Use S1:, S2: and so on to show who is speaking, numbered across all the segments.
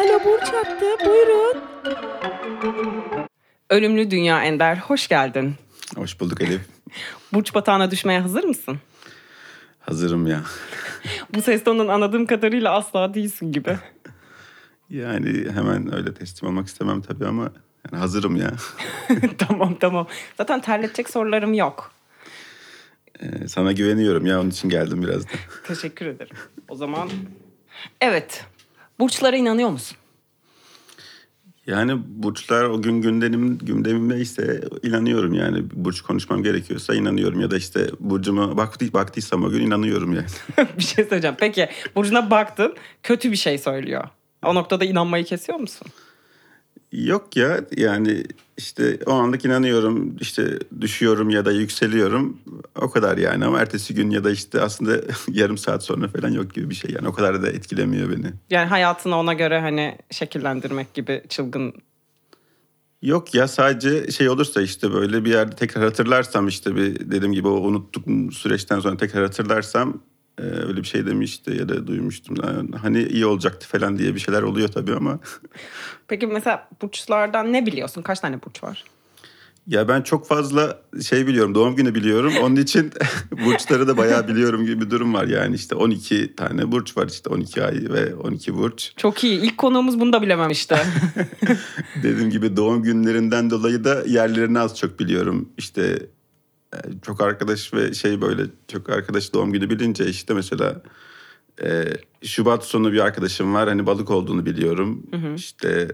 S1: Alo Burç attı. Buyurun. Ölümlü Dünya Ender, hoş geldin.
S2: Hoş bulduk Elif.
S1: Burç batağına düşmeye hazır mısın?
S2: Hazırım ya.
S1: Bu ses tonundan anladığım kadarıyla asla değilsin gibi.
S2: Yani hemen öyle teslim olmak istemem tabii ama yani hazırım ya.
S1: tamam tamam. Zaten terletecek sorularım yok.
S2: Ee, sana güveniyorum ya onun için geldim biraz da.
S1: Teşekkür ederim. O zaman evet. Burçlara inanıyor musun?
S2: Yani burçlar o gün gündenim, gündemimde ise inanıyorum yani. Burç konuşmam gerekiyorsa inanıyorum ya da işte burcuma baktı, baktıysam o gün inanıyorum yani.
S1: bir şey söyleyeceğim. Peki Burcu'na baktın kötü bir şey söylüyor. O noktada inanmayı kesiyor musun?
S2: Yok ya yani işte o anlık inanıyorum işte düşüyorum ya da yükseliyorum. O kadar yani ama ertesi gün ya da işte aslında yarım saat sonra falan yok gibi bir şey. Yani o kadar da etkilemiyor beni.
S1: Yani hayatını ona göre hani şekillendirmek gibi çılgın.
S2: Yok ya sadece şey olursa işte böyle bir yerde tekrar hatırlarsam işte bir dediğim gibi o unuttuk süreçten sonra tekrar hatırlarsam e, öyle bir şey demişti ya da duymuştum. Yani hani iyi olacaktı falan diye bir şeyler oluyor tabii ama.
S1: Peki mesela burçlardan ne biliyorsun? Kaç tane burç var?
S2: Ya ben çok fazla şey biliyorum, doğum günü biliyorum. Onun için burçları da bayağı biliyorum gibi bir durum var. Yani işte 12 tane burç var işte 12 ay ve 12 burç.
S1: Çok iyi. İlk konuğumuz bunu da bilememişti.
S2: Dediğim gibi doğum günlerinden dolayı da yerlerini az çok biliyorum. İşte çok arkadaş ve şey böyle çok arkadaş doğum günü bilince işte mesela e, Şubat sonu bir arkadaşım var. Hani balık olduğunu biliyorum. Hı hı. İşte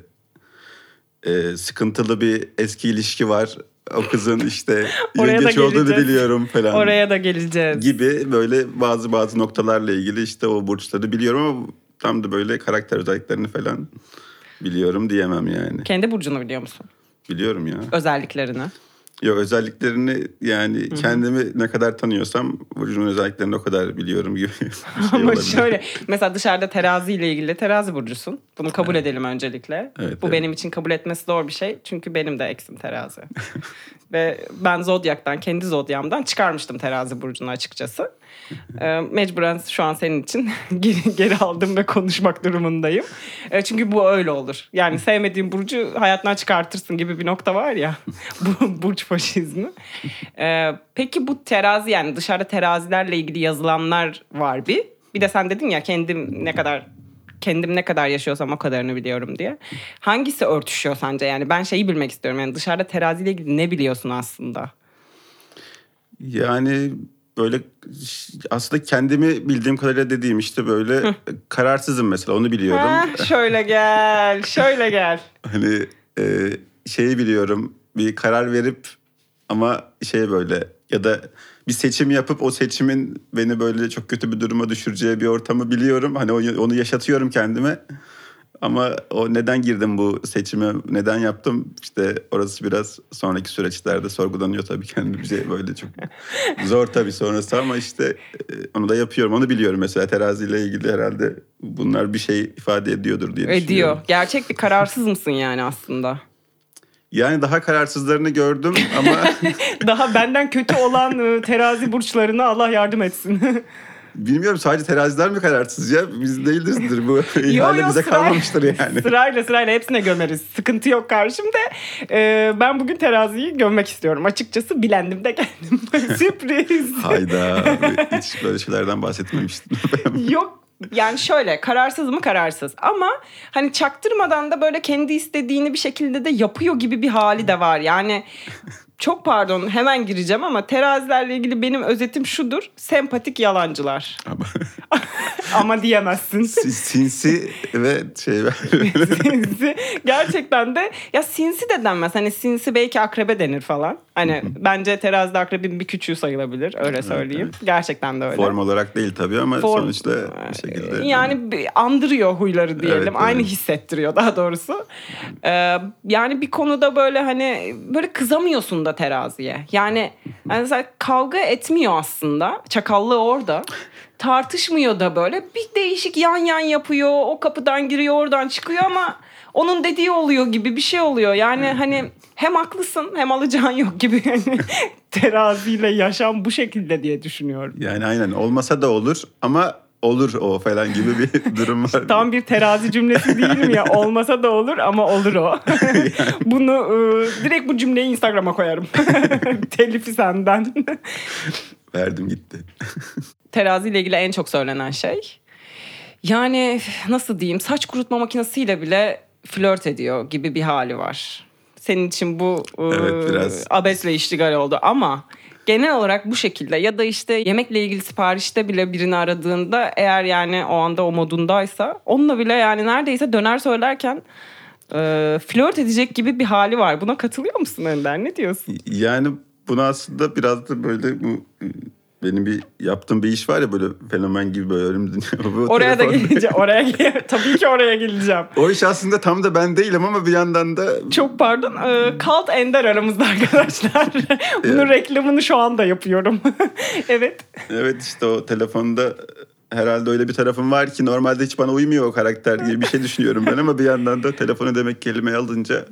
S2: e, sıkıntılı bir eski ilişki var. O kızın işte yengeç olduğunu biliyorum falan.
S1: Oraya da geleceğiz.
S2: Gibi böyle bazı bazı noktalarla ilgili işte o burçları biliyorum ama tam da böyle karakter özelliklerini falan biliyorum diyemem yani.
S1: Kendi burcunu biliyor musun?
S2: Biliyorum ya.
S1: Özelliklerini?
S2: Yok özelliklerini yani Hı-hı. kendimi ne kadar tanıyorsam burcunun özelliklerini o kadar biliyorum gibi şey
S1: Ama olabilir. şöyle mesela dışarıda terazi ile ilgili terazi burcusun. Bunu kabul evet. edelim öncelikle. Evet, Bu evet. benim için kabul etmesi zor bir şey. Çünkü benim de eksim terazi. Ve ben zodyaktan kendi zodyamdan çıkarmıştım terazi burcunu açıkçası. E, mecburen şu an senin için geri, geri aldım ve konuşmak durumundayım. E, çünkü bu öyle olur. Yani sevmediğin burcu hayatından çıkartırsın gibi bir nokta var ya. bu burç faşizmi. E, peki bu terazi yani dışarıda terazilerle ilgili yazılanlar var bir. Bir de sen dedin ya kendim ne kadar kendim ne kadar yaşıyorsam o kadarını biliyorum diye. Hangisi örtüşüyor sence? Yani ben şeyi bilmek istiyorum. Yani dışarıda teraziyle ilgili ne biliyorsun aslında?
S2: Yani böyle aslında kendimi bildiğim kadarıyla dediğim işte böyle kararsızım mesela onu biliyorum.
S1: Ha, şöyle gel, şöyle gel.
S2: hani e, şeyi biliyorum bir karar verip ama şey böyle ya da bir seçim yapıp o seçimin beni böyle çok kötü bir duruma düşüreceği bir ortamı biliyorum. Hani onu yaşatıyorum kendime. Ama o neden girdim bu seçime, neden yaptım işte orası biraz sonraki süreçlerde sorgulanıyor tabii kendimce böyle çok zor tabii sonrası ama işte e, onu da yapıyorum. Onu biliyorum mesela teraziyle ilgili herhalde bunlar bir şey ifade ediyordur diye düşünüyorum.
S1: Ediyor. Gerçek bir kararsız mısın yani aslında?
S2: Yani daha kararsızlarını gördüm ama...
S1: daha benden kötü olan e, terazi burçlarına Allah yardım etsin.
S2: Bilmiyorum sadece teraziler mi kararsız ya? Biz değilizdir bu. İhale bize kalmamıştır yani.
S1: Sırayla sırayla hepsine gömeriz. Sıkıntı yok karşımda. Ee, ben bugün teraziyi gömmek istiyorum. Açıkçası bilendim de geldim. Sürpriz.
S2: Hayda. Hiç böyle şeylerden bahsetmemiştim.
S1: yok yani şöyle kararsız mı kararsız ama hani çaktırmadan da böyle kendi istediğini bir şekilde de yapıyor gibi bir hali de var. Yani çok pardon hemen gireceğim ama terazilerle ilgili benim özetim şudur. Sempatik yalancılar. Ama, diyemezsin.
S2: Sinsi ve şey
S1: sinsi. Gerçekten de ya sinsi de denmez. Hani sinsi belki akrebe denir falan. Hani bence terazide akrebin bir küçüğü sayılabilir öyle söyleyeyim. Evet, evet. Gerçekten de öyle.
S2: Form olarak değil tabii ama Form, sonuçta bir şekilde.
S1: Yani andırıyor huyları diyelim. Evet, Aynı evet. hissettiriyor daha doğrusu. Ee, yani bir konuda böyle hani böyle kızamıyorsun da teraziye. Yani, yani mesela kavga etmiyor aslında. Çakallığı orada. Tartışmıyor da böyle. Bir değişik yan yan yapıyor. O kapıdan giriyor oradan çıkıyor ama onun dediği oluyor gibi bir şey oluyor. Yani hani hem haklısın hem alacağın yok gibi yani teraziyle yaşam bu şekilde diye düşünüyorum.
S2: Yani aynen olmasa da olur ama olur o falan gibi bir durum var.
S1: Tam bir terazi cümlesi değil mi ya? Olmasa da olur ama olur o. Bunu e, direkt bu cümleyi Instagram'a koyarım. Telifi senden.
S2: Verdim gitti.
S1: Terazi ile ilgili en çok söylenen şey. Yani nasıl diyeyim saç kurutma makinesiyle bile flört ediyor gibi bir hali var. Senin için bu
S2: evet, biraz.
S1: abesle iştigal oldu ama genel olarak bu şekilde ya da işte yemekle ilgili siparişte bile birini aradığında eğer yani o anda o modundaysa onunla bile yani neredeyse döner söylerken e, flört edecek gibi bir hali var. Buna katılıyor musun Önder? Ne diyorsun?
S2: Yani bunu aslında biraz da böyle bu benim bir yaptığım bir iş var ya böyle fenomen gibi böyle ölüm dünya.
S1: oraya da geleceğim. Oraya tabii ki oraya geleceğim.
S2: O iş aslında tam da ben değilim ama bir yandan da
S1: çok pardon. E, Kalt Ender aramızda arkadaşlar. Bunun evet. reklamını şu anda yapıyorum. evet.
S2: Evet işte o telefonda herhalde öyle bir tarafım var ki normalde hiç bana uymuyor o karakter gibi bir şey düşünüyorum ben ama bir yandan da telefonu demek kelimeyi alınca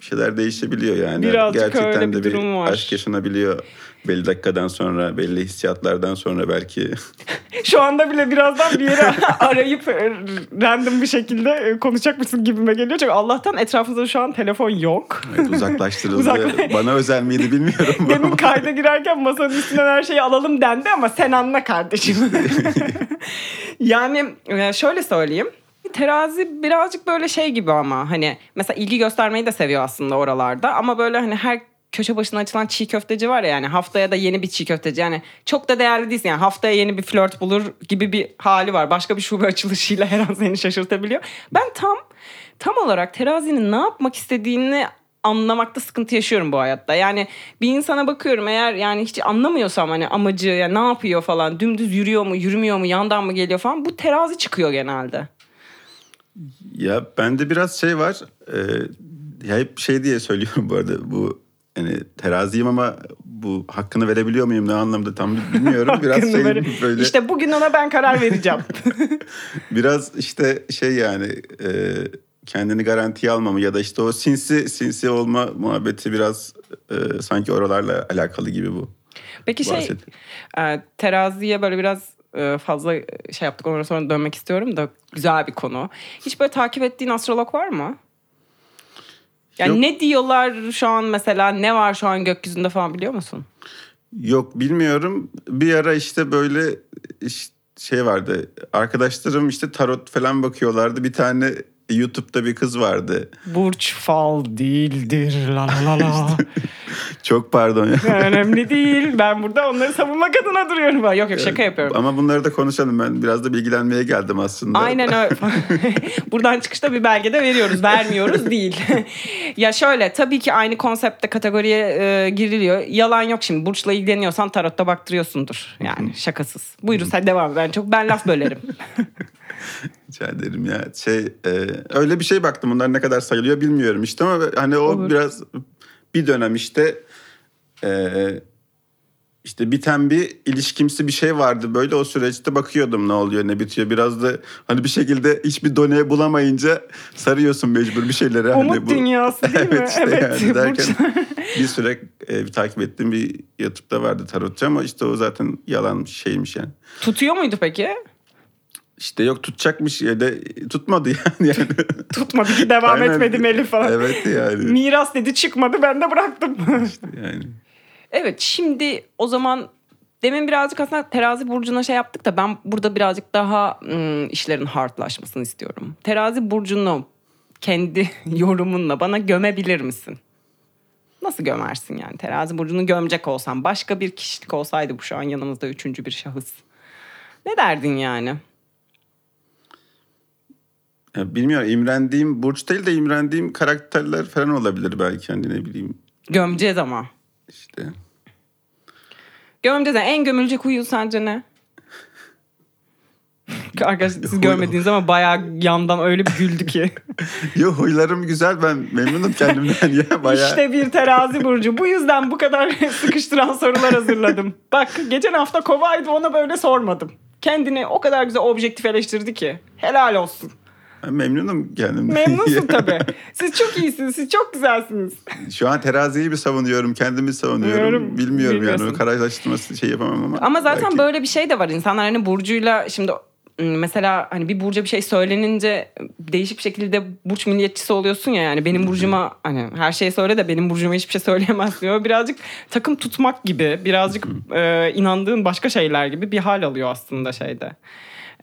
S2: bir şeyler değişebiliyor yani.
S1: Birazcık Gerçekten öyle bir de bir var.
S2: aşk yaşanabiliyor belli dakikadan sonra, belli hissiyatlardan sonra belki.
S1: Şu anda bile birazdan bir yere arayıp e, random bir şekilde e, konuşacak mısın gibime geliyor. Çünkü Allah'tan etrafımızda şu an telefon yok.
S2: Evet uzaklaştırıldı. Uzakla... Bana özel miydi bilmiyorum.
S1: Demin kayda girerken masanın üstünden her şeyi alalım dendi ama sen anla kardeşim. yani e, şöyle söyleyeyim terazi birazcık böyle şey gibi ama hani mesela ilgi göstermeyi de seviyor aslında oralarda ama böyle hani her köşe başına açılan çiğ köfteci var ya yani haftaya da yeni bir çiğ köfteci yani çok da değerli değilsin yani haftaya yeni bir flört bulur gibi bir hali var. Başka bir şube açılışıyla her an seni şaşırtabiliyor. Ben tam tam olarak terazinin ne yapmak istediğini anlamakta sıkıntı yaşıyorum bu hayatta. Yani bir insana bakıyorum eğer yani hiç anlamıyorsam hani amacı ya yani ne yapıyor falan dümdüz yürüyor mu yürümüyor mu yandan mı geliyor falan bu terazi çıkıyor genelde.
S2: Ya bende biraz şey var. E, ya hep şey diye söylüyorum bu arada bu yani teraziyim ama bu hakkını verebiliyor muyum ne anlamda tam bilmiyorum. Biraz şey vere... böyle.
S1: İşte bugün ona ben karar vereceğim.
S2: Biraz işte şey yani e, kendini garantiye almamı ya da işte o sinsi sinsi olma muhabbeti biraz e, sanki oralarla alakalı gibi bu.
S1: Peki şey e, teraziye böyle biraz e, fazla şey yaptık ondan sonra dönmek istiyorum da güzel bir konu. Hiç böyle takip ettiğin astrolog var mı? Yani Yok. ne diyorlar şu an mesela ne var şu an gökyüzünde falan biliyor musun?
S2: Yok bilmiyorum. Bir ara işte böyle işte şey vardı. Arkadaşlarım işte tarot falan bakıyorlardı. Bir tane YouTube'da bir kız vardı.
S1: Burç fal değildir la la la.
S2: Çok pardon ya.
S1: Önemli değil. Ben burada onları savunmak adına duruyorum. Yok yok şaka yapıyorum.
S2: Ama bunları da konuşalım. Ben biraz da bilgilenmeye geldim aslında.
S1: Aynen öyle. Buradan çıkışta bir belge de veriyoruz. Vermiyoruz değil. ya şöyle tabii ki aynı konsepte kategoriye e, giriliyor. Yalan yok şimdi. Burçla ilgileniyorsan tarotta baktırıyorsundur. Yani şakasız. Buyurun sen devam. Ben çok ben laf bölerim.
S2: Rica ederim ya. Şey e, öyle bir şey baktım. Bunlar ne kadar sayılıyor bilmiyorum işte ama hani o Olur. biraz bir dönem işte e, işte biten bir ilişkimsi bir şey vardı. Böyle o süreçte bakıyordum ne oluyor ne bitiyor. Biraz da hani bir şekilde hiçbir doneye bulamayınca sarıyorsun mecbur bir şeylere.
S1: Umut
S2: hani
S1: bu... dünyası değil
S2: mi? evet, işte evet. Yani derken bir süre e, bir takip ettiğim bir YouTube'da vardı tarotçu ama işte o zaten yalan şeymiş yani.
S1: Tutuyor muydu peki?
S2: İşte yok tutacakmış ya da tutmadı yani. yani.
S1: Tutmadı ki devam Aynen. etmedi Melih falan.
S2: Evet yani.
S1: Miras dedi çıkmadı ben de bıraktım.
S2: işte yani.
S1: Evet şimdi o zaman demin birazcık aslında terazi burcuna şey yaptık da ben burada birazcık daha ım, işlerin hardlaşmasını istiyorum. Terazi burcunu kendi yorumunla bana gömebilir misin? Nasıl gömersin yani terazi burcunu gömecek olsan başka bir kişilik olsaydı bu şu an yanımızda üçüncü bir şahıs. Ne derdin yani?
S2: Ya bilmiyorum imrendiğim burç değil de imrendiğim karakterler falan olabilir belki hani ne bileyim.
S1: Gömeceğiz ama.
S2: İşte.
S1: Gömeceğiz. En gömülecek huyu sence ne? Arkadaşlar siz görmediğiniz ama bayağı yandan öyle bir güldü ki.
S2: Yo huylarım güzel ben memnunum kendimden ya bayağı.
S1: İşte bir terazi burcu. Bu yüzden bu kadar sıkıştıran sorular hazırladım. Bak geçen hafta kovaydı ona böyle sormadım. Kendini o kadar güzel objektif eleştirdi ki. Helal olsun.
S2: Memnunum kendimden.
S1: Memnunsun tabii. Siz çok iyisiniz. Siz çok güzelsiniz.
S2: Şu an teraziyi bir savunuyorum. Kendimi savunuyorum. Bilmiyorum, Bilmiyorum yani. O kararlaştırması şey yapamam ama.
S1: Ama zaten belki... böyle bir şey de var. İnsanlar hani Burcu'yla şimdi mesela hani bir burca bir şey söylenince değişik bir şekilde burç milliyetçisi oluyorsun ya yani benim burcuma hani her şeyi söyle de benim burcuma hiçbir şey söyleyemez diyor. Birazcık takım tutmak gibi birazcık e, inandığın başka şeyler gibi bir hal alıyor aslında şeyde.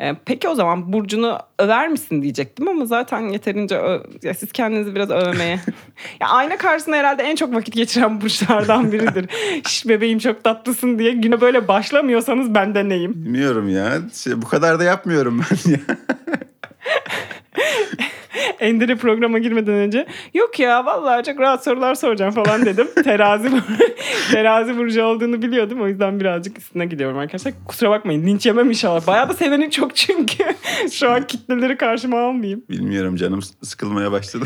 S1: E, peki o zaman Burcu'nu över misin diyecektim ama zaten yeterince ö- ya siz kendinizi biraz övmeye. ya ayna karşısında herhalde en çok vakit geçiren burçlardan biridir. Şş bebeğim çok tatlısın diye güne böyle başlamıyorsanız ben de neyim?
S2: Bilmiyorum ya. Şey, bu kadar da yapmıyorum ben ya.
S1: Ender'e programa girmeden önce yok ya vallahi çok rahat sorular soracağım falan dedim. terazi terazi burcu olduğunu biliyordum. O yüzden birazcık üstüne gidiyorum arkadaşlar. Kusura bakmayın linç yemem inşallah. Bayağı da sevenin çok çünkü. Şu an kitleleri karşıma almayayım.
S2: Bilmiyorum canım sıkılmaya başladı.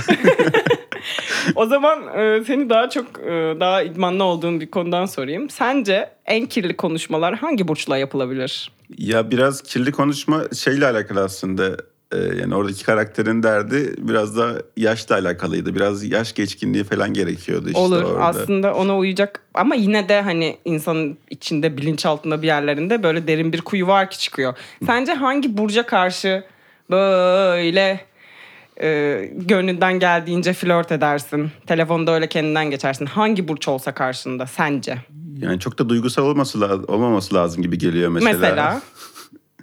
S1: o zaman e, seni daha çok e, daha idmanlı olduğun bir konudan sorayım. Sence en kirli konuşmalar hangi burçla yapılabilir?
S2: Ya biraz kirli konuşma şeyle alakalı aslında ee, yani oradaki karakterin derdi biraz da yaşla alakalıydı. Biraz yaş geçkinliği falan gerekiyordu işte
S1: Olur
S2: orada.
S1: aslında ona uyacak ama yine de hani insanın içinde bilinç altında bir yerlerinde böyle derin bir kuyu var ki çıkıyor. Sence hangi burca karşı böyle e, gönlünden geldiğince flört edersin? Telefonda öyle kendinden geçersin. Hangi burç olsa karşında sence?
S2: Yani çok da duygusal olması olmaması lazım gibi geliyor mesela.
S1: Mesela?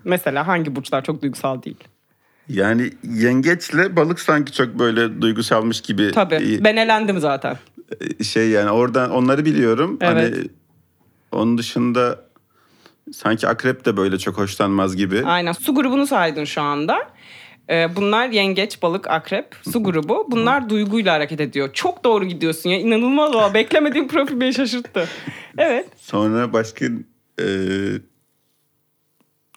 S1: mesela hangi burçlar çok duygusal değil?
S2: Yani yengeçle balık sanki çok böyle duygusalmış gibi.
S1: Tabii. Ben elendim zaten.
S2: Şey yani oradan onları biliyorum. Evet. Hani onun dışında sanki akrep de böyle çok hoşlanmaz gibi.
S1: Aynen. Su grubunu saydın şu anda. Bunlar yengeç, balık, akrep, su grubu. Bunlar duyguyla hareket ediyor. Çok doğru gidiyorsun ya. İnanılmaz o. Beklemediğim profil beni şaşırttı. Evet.
S2: Sonra başka e,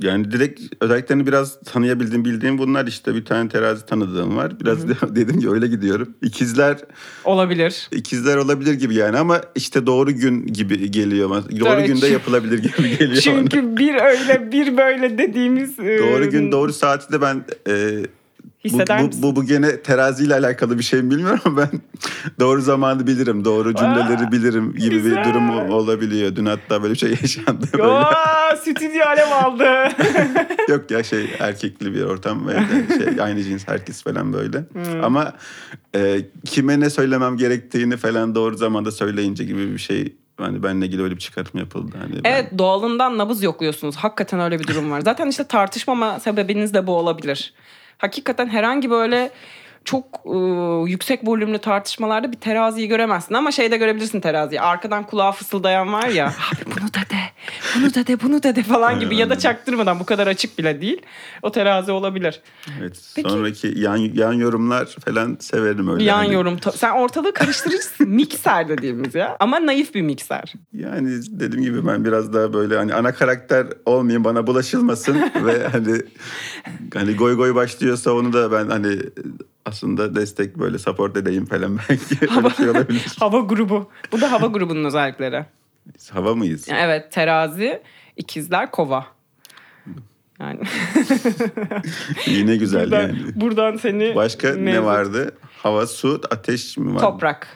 S2: yani direkt özelliklerini biraz tanıyabildiğim, bildiğim bunlar işte bir tane terazi tanıdığım var. Biraz Hı-hı. dedim ki öyle gidiyorum. İkizler
S1: olabilir.
S2: İkizler olabilir gibi yani ama işte doğru gün gibi geliyor. Doğru evet. günde yapılabilir gibi geliyor.
S1: Çünkü bana. bir öyle bir böyle dediğimiz
S2: doğru gün doğru saati de ben e, Hisseder bu, bu, bu, bu gene teraziyle alakalı bir şey mi bilmiyorum ama ben doğru zamanı bilirim, doğru cümleleri Aa, bilirim gibi güzel. bir durum olabiliyor. Dün hatta böyle bir şey yaşandı. Yo,
S1: böyle. stüdyo alem aldı.
S2: Yok ya şey erkekli bir ortam ve şey, aynı cins herkes falan böyle. Hmm. Ama e, kime ne söylemem gerektiğini falan doğru zamanda söyleyince gibi bir şey hani benle ilgili öyle bir çıkarım yapıldı. Hani
S1: evet ben... doğalından nabız yokluyorsunuz. Hakikaten öyle bir durum var. Zaten işte tartışmama sebebiniz de bu olabilir hakikaten herhangi böyle çok e, yüksek volümlü tartışmalarda bir teraziyi göremezsin ama şeyde görebilirsin teraziyi. Arkadan kulağa fısıldayan var ya. Abi bunu da de, bunu da de, bunu da de falan gibi ya da çaktırmadan bu kadar açık bile değil. O terazi olabilir.
S2: Evet. Peki, sonraki yan yan yorumlar falan severim öyle.
S1: Yan hani. yorum. Sen ortalığı karıştırırsın. mikser dediğimiz ya. Ama naif bir mikser.
S2: Yani dediğim gibi ben biraz daha böyle hani ana karakter olmayayım bana bulaşılmasın ve hani hani goy goy başlıyorsa onu da ben hani aslında destek böyle support edeyim falan belki.
S1: Hava, şey olabilir. hava grubu. Bu da hava grubunun özellikleri.
S2: hava mıyız?
S1: Evet terazi, ikizler, kova. Yani.
S2: Yine güzel
S1: buradan,
S2: yani.
S1: Buradan seni...
S2: Başka mevcut. ne vardı? Hava, su, ateş mi vardı?
S1: Toprak.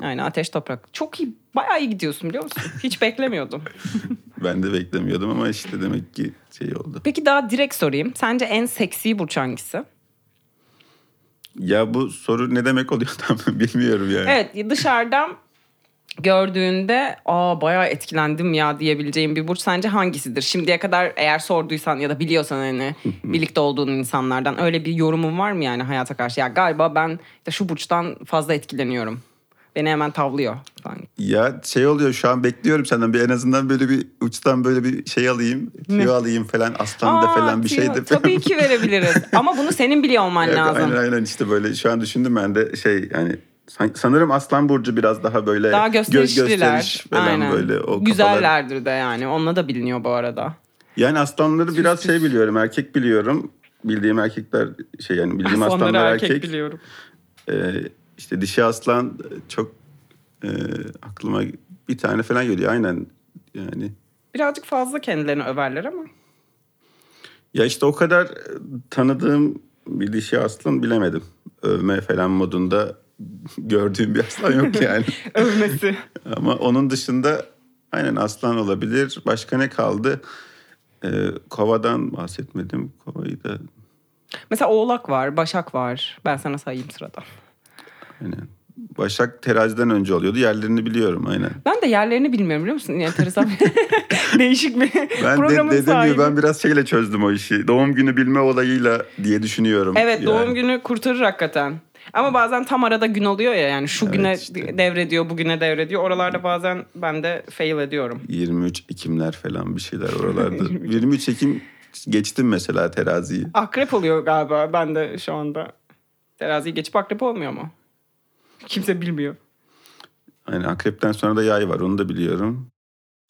S1: Aynen ateş toprak. Çok iyi, bayağı iyi gidiyorsun biliyor musun? Hiç beklemiyordum.
S2: ben de beklemiyordum ama işte demek ki şey oldu.
S1: Peki daha direkt sorayım. Sence en seksi burç hangisi?
S2: Ya bu soru ne demek oluyor tam bilmiyorum yani.
S1: Evet dışarıdan gördüğünde aa bayağı etkilendim ya diyebileceğim bir burç sence hangisidir? Şimdiye kadar eğer sorduysan ya da biliyorsan hani birlikte olduğun insanlardan öyle bir yorumun var mı yani hayata karşı? Ya galiba ben işte şu burçtan fazla etkileniyorum. Beni hemen tavlıyor falan.
S2: Ya şey oluyor şu an bekliyorum senden bir en azından böyle bir uçtan böyle bir şey alayım. Tüyo alayım falan aslan da falan bir şeydi.
S1: Tabii ki verebiliriz. Ama bunu senin biliyor olman lazım.
S2: Aynen aynen işte böyle şu an düşündüm ben de şey yani sanırım Aslan Burcu biraz daha böyle
S1: daha gösterişliler. Göz gösteriş
S2: falan Aynen. böyle.
S1: O Güzellerdir kafalar. de yani. Onunla da biliniyor bu arada.
S2: Yani aslanları biraz şey biliyorum. Erkek biliyorum. Bildiğim erkekler şey yani bildiğim aslanlar, aslanlar erkek. erkek
S1: biliyorum.
S2: Ee, işte dişi aslan çok e, aklıma bir tane falan geliyor aynen yani.
S1: Birazcık fazla kendilerini överler ama.
S2: Ya işte o kadar tanıdığım bir dişi aslan bilemedim. Övme falan modunda gördüğüm bir aslan yok yani.
S1: Övmesi.
S2: Ama onun dışında aynen aslan olabilir. Başka ne kaldı? Ee, kovadan bahsetmedim. Kovayı da
S1: Mesela Oğlak var, Başak var. Ben sana sayayım sıradan.
S2: Aynen. Başak teraziden önce oluyordu. Yerlerini biliyorum aynen.
S1: Ben de yerlerini bilmiyorum biliyor musun? Enteresan. Değişik bir
S2: Ben de,
S1: programın
S2: dediğim
S1: sahibi.
S2: ben biraz şeyle çözdüm o işi. Doğum günü bilme olayıyla diye düşünüyorum.
S1: Evet
S2: yani.
S1: doğum günü kurtarır hakikaten. Ama bazen tam arada gün oluyor ya yani şu
S2: Evet,
S1: güne
S2: işte.
S1: devrediyor, bugüne devrediyor. Oralarda bazen ben de fail ediyorum.
S2: 23 Ekimler falan bir şeyler oralarda. 23 Ekim geçtim mesela teraziyi.
S1: Akrep oluyor galiba ben de şu anda. Teraziyi geçip akrep olmuyor mu? Kimse bilmiyor.
S2: Aynen akrepten sonra da yay var onu da biliyorum.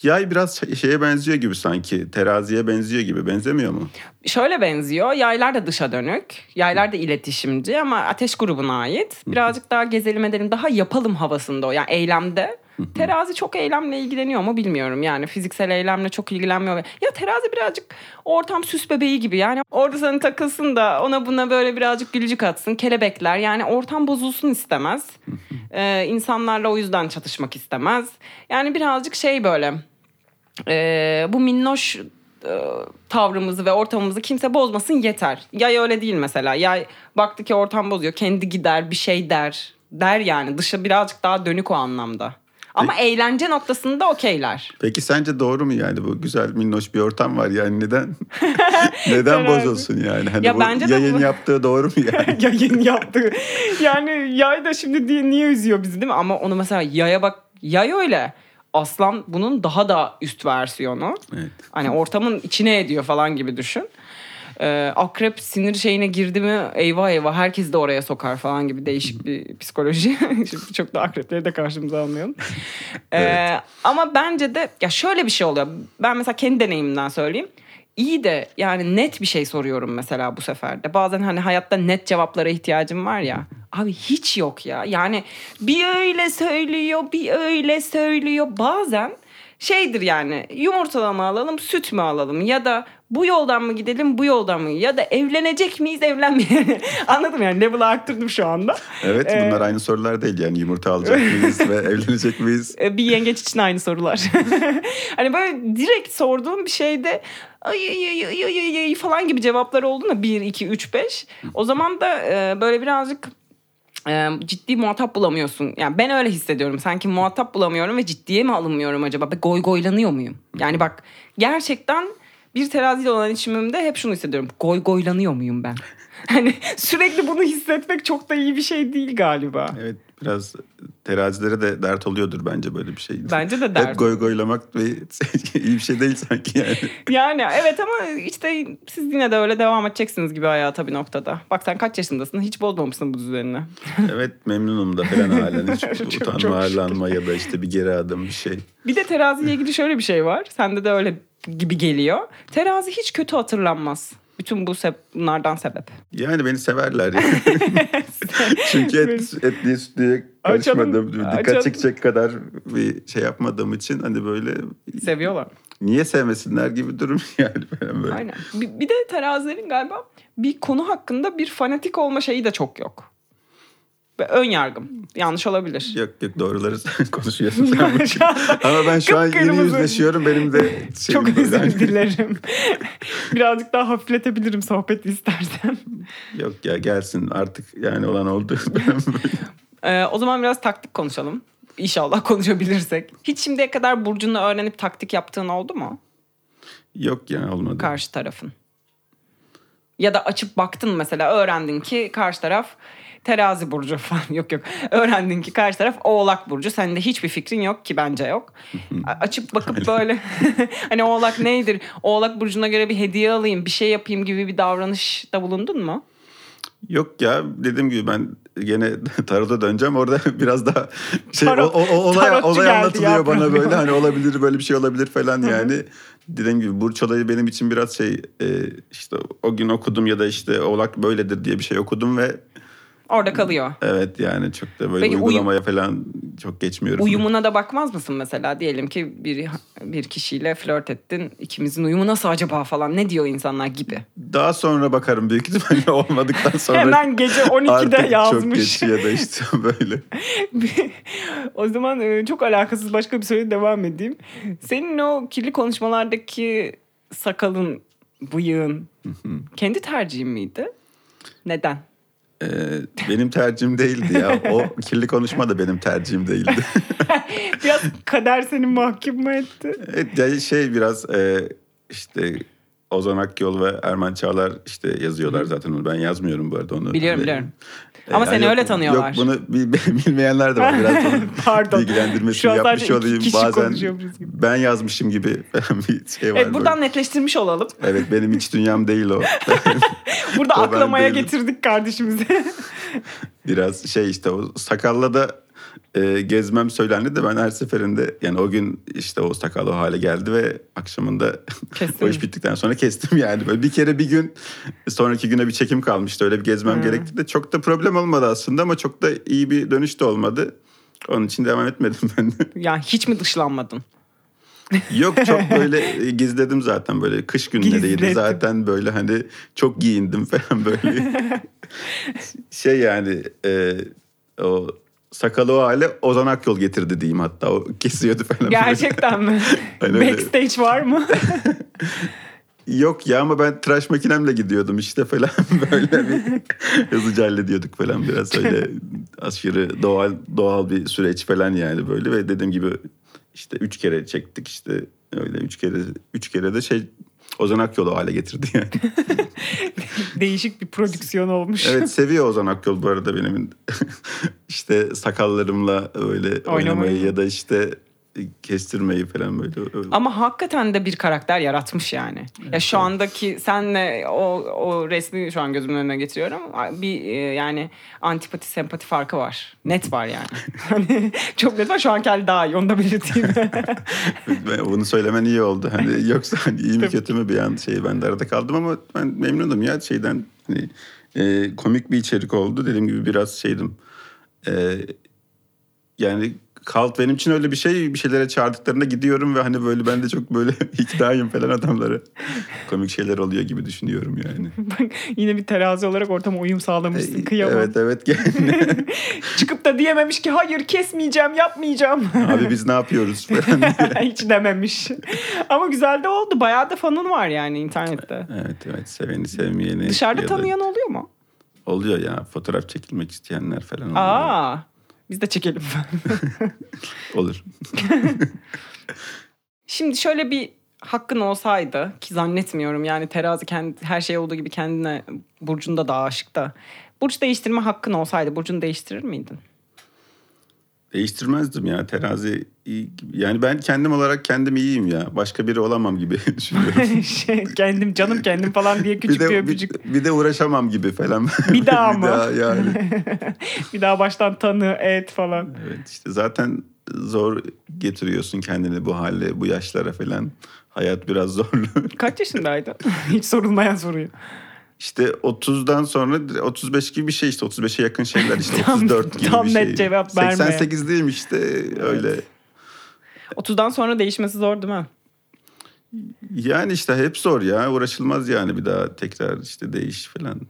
S2: Yay biraz şey- şeye benziyor gibi sanki. Teraziye benziyor gibi. Benzemiyor mu?
S1: Şöyle benziyor. Yaylar da dışa dönük. Yaylar da iletişimci ama ateş grubuna ait. Birazcık daha gezelim edelim, daha yapalım havasında o. Yani eylemde. Terazi çok eylemle ilgileniyor mu bilmiyorum. Yani fiziksel eylemle çok ilgilenmiyor. Ya terazi birazcık ortam süs bebeği gibi. Yani orada sana takılsın da ona buna böyle birazcık gülücük atsın. Kelebekler yani ortam bozulsun istemez. Ee, insanlarla o yüzden çatışmak istemez. Yani birazcık şey böyle e, bu minnoş e, tavrımızı ve ortamımızı kimse bozmasın yeter. Yay öyle değil mesela. Yay baktı ki ortam bozuyor. Kendi gider bir şey der. Der yani. Dışı birazcık daha dönük o anlamda. Ama eğlence noktasında okeyler.
S2: Peki sence doğru mu yani bu güzel minnoş bir ortam var yani neden neden bozulsun yani hani
S1: Ya
S2: bu
S1: bence de
S2: yayın
S1: bu-
S2: yaptığı doğru mu yani?
S1: Yayın yaptı. Yani yay da şimdi diye niye üzüyor bizi değil mi? Ama onu mesela yaya bak. Yay öyle. Aslan bunun daha da üst versiyonu.
S2: Evet.
S1: Hani ortamın içine ediyor falan gibi düşün. Ee, akrep sinir şeyine girdi mi eyvah eyvah herkes de oraya sokar falan gibi değişik bir psikoloji. Şimdi çok da akrepleri de karşımıza almayalım. Ee,
S2: Evet.
S1: Ama bence de ya şöyle bir şey oluyor. Ben mesela kendi deneyimimden söyleyeyim. İyi de yani net bir şey soruyorum mesela bu sefer de. Bazen hani hayatta net cevaplara ihtiyacım var ya. Abi hiç yok ya. Yani bir öyle söylüyor, bir öyle söylüyor. Bazen şeydir yani yumurtalı mı alalım, süt mü alalım ya da bu yoldan mı gidelim, bu yoldan mı ya da evlenecek miyiz, evlenmeyelim. Anladım yani level'ı arttırdım şu anda.
S2: Evet
S1: Ee,
S2: bunlar aynı sorular değil yani yumurta alacak mıyız ve evlenecek miyiz?
S1: E, bir yengeç için aynı sorular. hani böyle direkt sorduğum bir şeyde ay ay ay ay ay ay falan gibi cevaplar olduğunda 1, 2, 3, 5. O zaman da e, böyle birazcık e, ciddi muhatap bulamıyorsun. Yani ben öyle hissediyorum. Sanki muhatap bulamıyorum ve ciddiye mi alınmıyorum acaba? Goy goylanıyor muyum? Yani bak gerçekten bir teraziyle olan içimimde hep şunu hissediyorum. Goy goylanıyor muyum ben? Hani sürekli bunu hissetmek çok da iyi bir şey değil galiba.
S2: Evet biraz terazilere de dert oluyordur bence böyle bir şey.
S1: Bence de dert.
S2: Hep goy goylamak ve iyi bir şey değil sanki yani.
S1: Yani evet ama işte siz yine de öyle devam edeceksiniz gibi hayata bir noktada. Bak sen kaç yaşındasın? Hiç bozmamışsın bu düzenini.
S2: Evet memnunum da falan halen hiç
S1: Çok- çok
S2: utanma arlanma ya da işte bir geri adım bir şey.
S1: Bir de teraziyle ilgili şöyle bir şey var. Sende de öyle gibi geliyor. Terazi hiç kötü hatırlanmaz. Bütün bu seb- bunlardan sebep.
S2: Yani beni severler yani. Çünkü et, etliye sütlüye
S1: Açalım,
S2: karışmadım. Dikkat
S1: açalım.
S2: çekecek kadar bir şey yapmadığım için hani böyle
S1: Seviyorlar.
S2: niye sevmesinler gibi durum yani böyle.
S1: Aynen. Bir, bir de terazilerin galiba bir konu hakkında bir fanatik olma şeyi de çok yok. Ön yargım. Yanlış olabilir.
S2: Yok yok doğruları konuşuyorsun Ama ben şu an yeni yüzleşiyorum. Benim de
S1: çok özür dilerim. Birazcık daha hafifletebilirim sohbeti istersen.
S2: Yok ya gelsin artık yani olan oldu.
S1: Ee, o zaman biraz taktik konuşalım. İnşallah konuşabilirsek. Hiç şimdiye kadar burcunu öğrenip taktik yaptığın oldu mu?
S2: Yok ya olmadı.
S1: Karşı tarafın. Ya da açıp baktın mesela öğrendin ki karşı taraf terazi burcu falan yok yok. Öğrendin ki karşı taraf oğlak burcu. Senin de hiçbir fikrin yok ki bence yok. Açıp bakıp böyle hani oğlak nedir? Oğlak burcuna göre bir hediye alayım, bir şey yapayım gibi bir davranışta bulundun mu?
S2: Yok ya dediğim gibi ben gene tarota döneceğim. Orada biraz daha şey
S1: Tarot-
S2: o, o- olay, olay anlatılıyor
S1: ya
S2: bana böyle hani olabilir böyle bir şey olabilir falan yani. Dediğim gibi burç olayı benim için biraz şey e, işte o gün okudum ya da işte oğlak böyledir diye bir şey okudum ve
S1: Orada kalıyor.
S2: evet yani çok da böyle
S1: Peki uyum-
S2: uygulamaya falan çok geçmiyorum.
S1: Uyumuna da bakmaz mısın mesela? Diyelim ki bir bir kişiyle flört ettin. İkimizin uyumu nasıl acaba falan. Ne diyor insanlar gibi.
S2: Daha sonra bakarım büyük ihtimalle olmadıktan sonra.
S1: Hemen gece 12'de
S2: Artık çok
S1: yazmış.
S2: geç ya da işte böyle.
S1: o zaman e, çok alakasız başka bir soruya devam edeyim. Senin o kirli konuşmalardaki sakalın, bıyığın kendi tercihin miydi? Neden?
S2: Ee, benim tercihim değildi ya. O kirli konuşma da benim tercihim değildi.
S1: biraz kader seni mahkum mu etti?
S2: Evet yani şey biraz e, işte Ozan Akyol ve Erman Çağlar işte yazıyorlar zaten onu. Ben yazmıyorum bu arada onu.
S1: Biliyorum biliyorum. Ama
S2: yani
S1: seni
S2: yok,
S1: öyle tanıyorlar.
S2: Yok bunu bilmeyenler de var. Biraz
S1: Pardon.
S2: bilgilendirmesini yapmış olayım. Bazen ben yazmışım gibi bir şey var.
S1: Evet buradan böyle. netleştirmiş olalım.
S2: Evet benim iç dünyam değil o.
S1: Burada o aklamaya getirdik kardeşimizi.
S2: Biraz şey işte o sakalla da e, gezmem söylendi de ben her seferinde yani o gün işte o sakal o hale geldi ve akşamında o iş bittikten sonra kestim yani. Böyle bir kere bir gün sonraki güne bir çekim kalmıştı öyle bir gezmem hmm. gerekti de çok da problem olmadı aslında ama çok da iyi bir dönüş de olmadı. Onun için devam etmedim ben de.
S1: Yani hiç mi dışlanmadın?
S2: Yok çok böyle gizledim zaten böyle kış günleriydi zaten böyle hani çok giyindim falan böyle. şey yani e, o sakalı o hale Ozan Akyol getirdi diyeyim hatta. O kesiyordu falan.
S1: Gerçekten mi? hani Backstage var mı?
S2: Yok ya ama ben tıraş makinemle gidiyordum işte falan böyle bir hızlıca hallediyorduk falan biraz öyle aşırı doğal doğal bir süreç falan yani böyle ve dediğim gibi işte üç kere çektik işte öyle üç kere üç kere de şey Ozan Akyol'u hale getirdi yani.
S1: Değişik bir prodüksiyon olmuş.
S2: Evet seviyor Ozan Akyol bu arada benim işte sakallarımla öyle oynamayı, oynamayı ya da işte kestirmeyi falan böyle. Öyle.
S1: Ama hakikaten de bir karakter yaratmış yani. Evet, ya şu andaki senle o o resmi şu an gözümün önüne getiriyorum. Bir e, yani antipati sempati farkı var. Net var yani. hani çok net var. Şu anki hali daha iyi. Onu da belirteyim.
S2: Bunu söylemen iyi oldu. Hani yoksa hani iyi mi kötü mü bir an şey ben de arada kaldım ama ben memnunum ya şeyden hani, e, komik bir içerik oldu. Dediğim gibi biraz şeydim. E, yani Kalt benim için öyle bir şey. Bir şeylere çağırdıklarında gidiyorum ve hani böyle ben de çok böyle iknayım falan adamlara. Komik şeyler oluyor gibi düşünüyorum yani.
S1: Bak yine bir terazi olarak ortama uyum sağlamışsın. Kıyamam.
S2: Evet evet.
S1: Çıkıp da diyememiş ki hayır kesmeyeceğim yapmayacağım.
S2: Abi biz ne yapıyoruz falan
S1: Hiç dememiş. Ama güzel de oldu. Bayağı da fanın var yani internette.
S2: Evet evet seveni sevmeyeni.
S1: Dışarıda tanıyan oluyor mu?
S2: Oluyor ya fotoğraf çekilmek isteyenler falan oluyor.
S1: Aa. Biz de çekelim.
S2: Olur.
S1: Şimdi şöyle bir hakkın olsaydı ki zannetmiyorum yani terazi kendi, her şey olduğu gibi kendine burcunda da aşık da. Burç değiştirme hakkın olsaydı burcunu değiştirir miydin?
S2: Değiştirmezdim ya terazi iyi Yani ben kendim olarak kendim iyiyim ya. Başka biri olamam gibi düşünüyorum.
S1: şey, kendim canım kendim falan diye küçük bir, de, bir öpücük.
S2: Bir, bir de uğraşamam gibi falan.
S1: Bir daha mı? bir daha yani. bir daha baştan tanı, et falan.
S2: Evet işte zaten zor getiriyorsun kendini bu hale, bu yaşlara falan. Hayat biraz zorlu.
S1: Kaç yaşındaydın? Hiç sorulmayan soruyu.
S2: İşte 30'dan sonra 35 gibi bir şey işte 35'e yakın şeyler işte 34 gibi
S1: tam
S2: bir şey.
S1: net cevap verme.
S2: 88 değilim işte öyle.
S1: 30'dan sonra değişmesi zor değil mi?
S2: Yani işte hep zor ya. Uğraşılmaz yani bir daha tekrar işte değiş falan.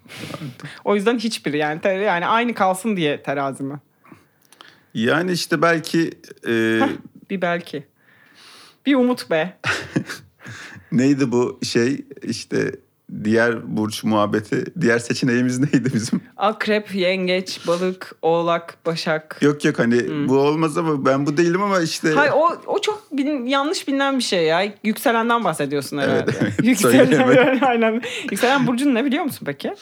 S1: o yüzden hiçbiri yani yani aynı kalsın diye terazi mi?
S2: Yani işte belki e...
S1: Heh, bir belki. Bir umut be.
S2: Neydi bu şey işte diğer burç muhabbeti. Diğer seçeneğimiz neydi bizim?
S1: Akrep, yengeç, balık, oğlak, başak.
S2: Yok yok hani hmm. bu olmaz ama ben bu değilim ama işte.
S1: Hayır o, o çok bin, yanlış bilinen bir şey ya. Yükselenden bahsediyorsun herhalde. Evet, evet.
S2: Yükselen,
S1: aynen. Yükselen burcun ne biliyor musun peki?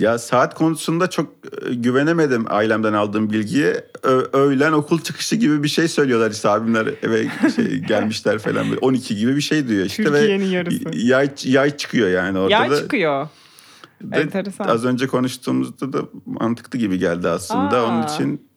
S2: Ya saat konusunda çok e, güvenemedim ailemden aldığım bilgiye. Ö- öğlen okul çıkışı gibi bir şey söylüyorlar işte abimler eve şey gelmişler falan böyle 12 gibi bir şey diyor işte
S1: Türkiye'nin ve yarısı.
S2: Yay, yay çıkıyor yani ortada.
S1: Yay çıkıyor.
S2: De, Enteresan. Az önce konuştuğumuzda da mantıklı gibi geldi aslında. Aa. Onun için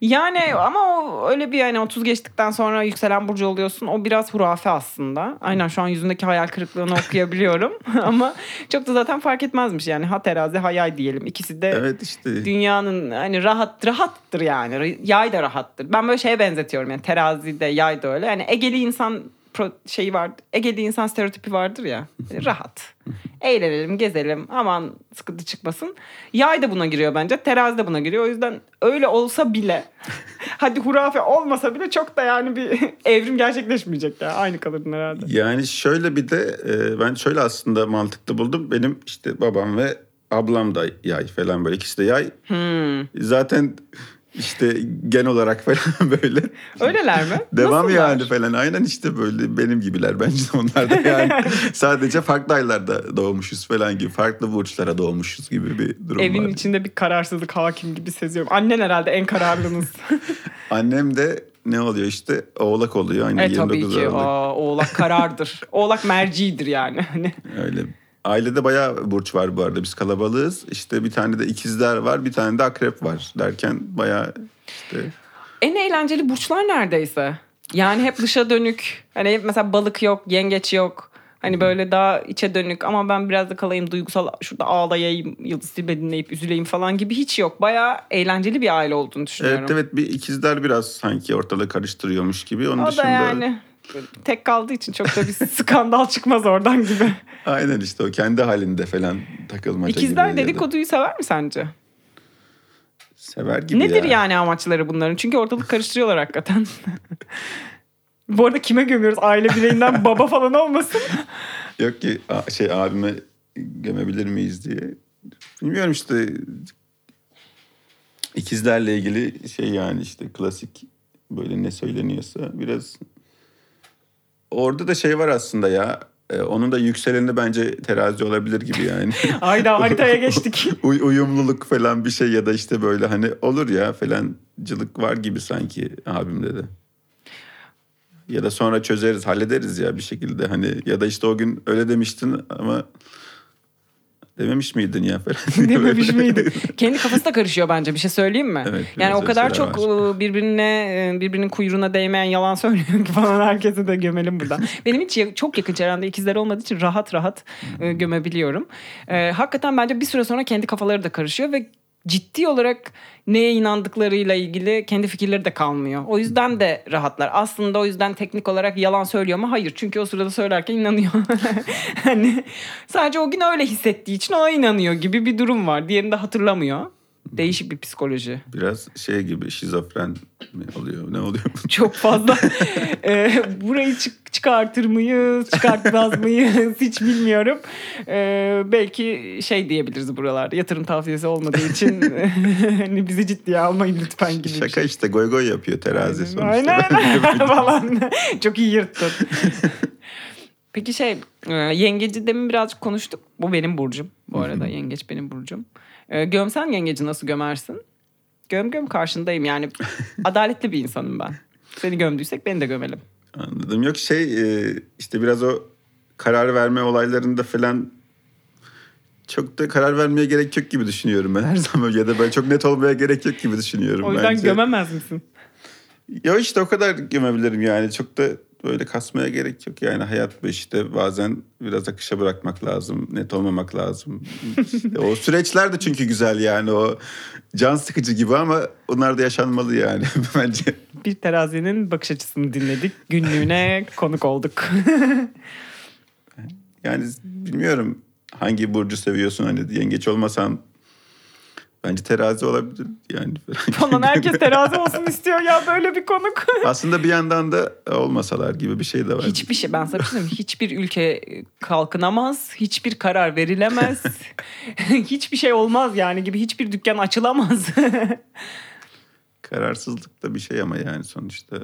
S1: yani ama o öyle bir yani 30 geçtikten sonra yükselen burcu oluyorsun. O biraz hurafe aslında. Aynen şu an yüzündeki hayal kırıklığını okuyabiliyorum. ama çok da zaten fark etmezmiş yani. Ha terazi ha yay diyelim. İkisi de
S2: evet işte.
S1: dünyanın hani rahat rahattır yani. Yay da rahattır. Ben böyle şeye benzetiyorum yani terazi de yay da öyle. Yani Egeli insan pro- şeyi var. Ege'li insan stereotipi vardır ya. Rahat. Eğlenelim, gezelim. Aman sıkıntı çıkmasın. Yay da buna giriyor bence. Terazi de buna giriyor. O yüzden öyle olsa bile hadi hurafe olmasa bile çok da yani bir evrim gerçekleşmeyecek ya. Aynı kalırdın herhalde.
S2: Yani şöyle bir de e, ben şöyle aslında mantıklı buldum. Benim işte babam ve ablam da yay falan böyle. ikisi de yay. Zaten işte gen olarak falan böyle.
S1: Öyleler mi?
S2: Devam
S1: Nasıllar?
S2: yani falan. Aynen işte böyle benim gibiler bence onlar da yani. Sadece farklı aylarda doğmuşuz falan gibi. Farklı burçlara doğmuşuz gibi bir durum
S1: Evin
S2: var.
S1: içinde bir kararsızlık hakim gibi seziyorum. Annen herhalde en kararlınız.
S2: Annem de ne oluyor işte oğlak oluyor. Aynı
S1: e tabii
S2: 29
S1: ki.
S2: Aralık.
S1: Aa, oğlak karardır. oğlak mercidir yani. Hani
S2: Öyle. Ailede bayağı burç var bu arada. Biz kalabalığız. İşte bir tane de ikizler var, bir tane de akrep var derken bayağı işte
S1: en eğlenceli burçlar neredeyse. Yani hep dışa dönük. Hani hep mesela balık yok, yengeç yok. Hani böyle daha içe dönük ama ben biraz da kalayım duygusal şurada ağlayayım, Yıldız Tilbe dinleyip üzüleyim falan gibi hiç yok. Bayağı eğlenceli bir aile olduğunu düşünüyorum.
S2: Evet evet bir ikizler biraz sanki ortalığı karıştırıyormuş gibi. Onun
S1: O
S2: dışında
S1: da yani tek kaldığı için çok da bir skandal çıkmaz oradan gibi.
S2: aynen işte o kendi halinde falan takılmaca
S1: İkizler
S2: gibi.
S1: dedikoduyu sever mi sence?
S2: Sever gibi
S1: Nedir
S2: ya.
S1: yani amaçları bunların? Çünkü ortalık karıştırıyorlar hakikaten. Bu arada kime gömüyoruz? Aile bireyinden baba falan olmasın.
S2: Yok ki şey abime gömebilir miyiz diye. Bilmiyorum işte ikizlerle ilgili şey yani işte klasik böyle ne söyleniyorsa biraz orada da şey var aslında ya e, onun da yükseleni bence terazi olabilir gibi yani.
S1: Ayda haritaya geçtik.
S2: Uy- uyumluluk falan bir şey ya da işte böyle hani olur ya falancılık var gibi sanki abimde de. Ya da sonra çözeriz, hallederiz ya bir şekilde hani ya da işte o gün öyle demiştin ama dememiş miydin ya falan.
S1: Dememiş miydi? Kendi kafası da karışıyor bence bir şey söyleyeyim mi?
S2: Evet,
S1: yani o kadar çok
S2: şeyler
S1: e, birbirine e, birbirinin kuyruğuna değmeyen yalan söylüyor ki falan herkese de gömelim buradan. Benim hiç çok yakın çevremde ikizler olmadığı için rahat rahat e, gömebiliyorum. E, hakikaten bence bir süre sonra kendi kafaları da karışıyor ve ciddi olarak neye inandıklarıyla ilgili kendi fikirleri de kalmıyor. O yüzden de rahatlar. Aslında o yüzden teknik olarak yalan söylüyor mu? Hayır. Çünkü o sırada söylerken inanıyor. hani sadece o gün öyle hissettiği için ona inanıyor gibi bir durum var. Diğerini de hatırlamıyor. Değişik bir psikoloji.
S2: Biraz şey gibi şizofren mi oluyor ne oluyor?
S1: Çok fazla. Ee, burayı çık- çıkartır mıyız, çıkartmaz mıyız hiç bilmiyorum. Ee, belki şey diyebiliriz buralarda. Yatırım tavsiyesi olmadığı için hani bizi ciddiye almayın lütfen gibi
S2: Şaka
S1: şey.
S2: işte goy goy yapıyor terazi sonuçta.
S1: Aynen falan. Çok iyi yırttın. Peki şey e, yengeci demin birazcık konuştuk. Bu benim burcum bu arada. Yengeç benim burcum. E, gömsen yengeci nasıl gömersin? Göm göm karşındayım yani. Adaletli bir insanım ben. Seni gömdüysek beni de gömelim.
S2: Anladım. Yok şey e, işte biraz o karar verme olaylarında falan çok da karar vermeye gerek yok gibi düşünüyorum ben her zaman ya da ben çok net olmaya gerek yok gibi düşünüyorum.
S1: O yüzden
S2: bence.
S1: gömemez misin?
S2: Ya işte o kadar gömebilirim yani çok da böyle kasmaya gerek yok yani hayat bu işte bazen biraz akışa bırakmak lazım net olmamak lazım. İşte o süreçler de çünkü güzel yani o can sıkıcı gibi ama onlar da yaşanmalı yani bence.
S1: Bir terazinin bakış açısını dinledik. Günlüğüne konuk olduk.
S2: Yani bilmiyorum hangi burcu seviyorsun hani yengeç olmasan bence terazi olabilir yani.
S1: Falan herkes terazi olsun istiyor ya böyle bir konuk.
S2: Aslında bir yandan da olmasalar gibi bir şey de var.
S1: Hiçbir şey ben sana şey söyleyeyim? Hiçbir ülke kalkınamaz, hiçbir karar verilemez, hiçbir şey olmaz yani gibi hiçbir dükkan açılamaz.
S2: Kararsızlık da bir şey ama yani sonuçta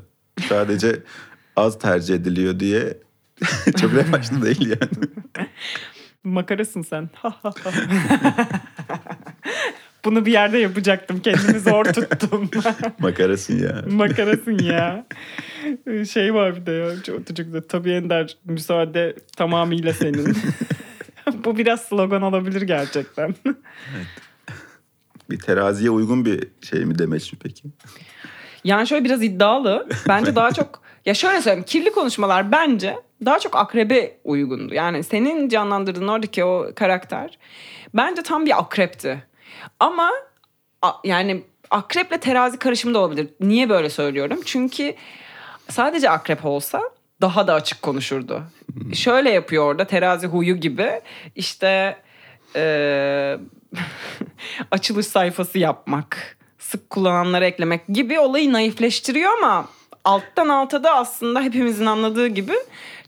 S2: sadece az tercih ediliyor diye çok revaçlı değil yani.
S1: Makarasın sen. Bunu bir yerde yapacaktım. Kendimi zor tuttum.
S2: Makarasın ya.
S1: Makarasın ya. Şey var bir de ya. Çok, çok güzel. Tabii Ender müsaade tamamıyla senin. Bu biraz slogan olabilir gerçekten.
S2: Bir teraziye uygun bir şey mi demeç mi peki?
S1: Yani şöyle biraz iddialı. Bence daha çok ya şöyle söyleyeyim kirli konuşmalar bence daha çok akrebe uygundu. Yani senin canlandırdığın oradaki o karakter bence tam bir akrepti. Ama yani akreple terazi karışımı da olabilir. Niye böyle söylüyorum? Çünkü sadece akrep olsa daha da açık konuşurdu. Hmm. Şöyle yapıyor orada terazi huyu gibi işte e, açılış sayfası yapmak, sık kullananlara eklemek gibi olayı naifleştiriyor ama alttan alta da aslında hepimizin anladığı gibi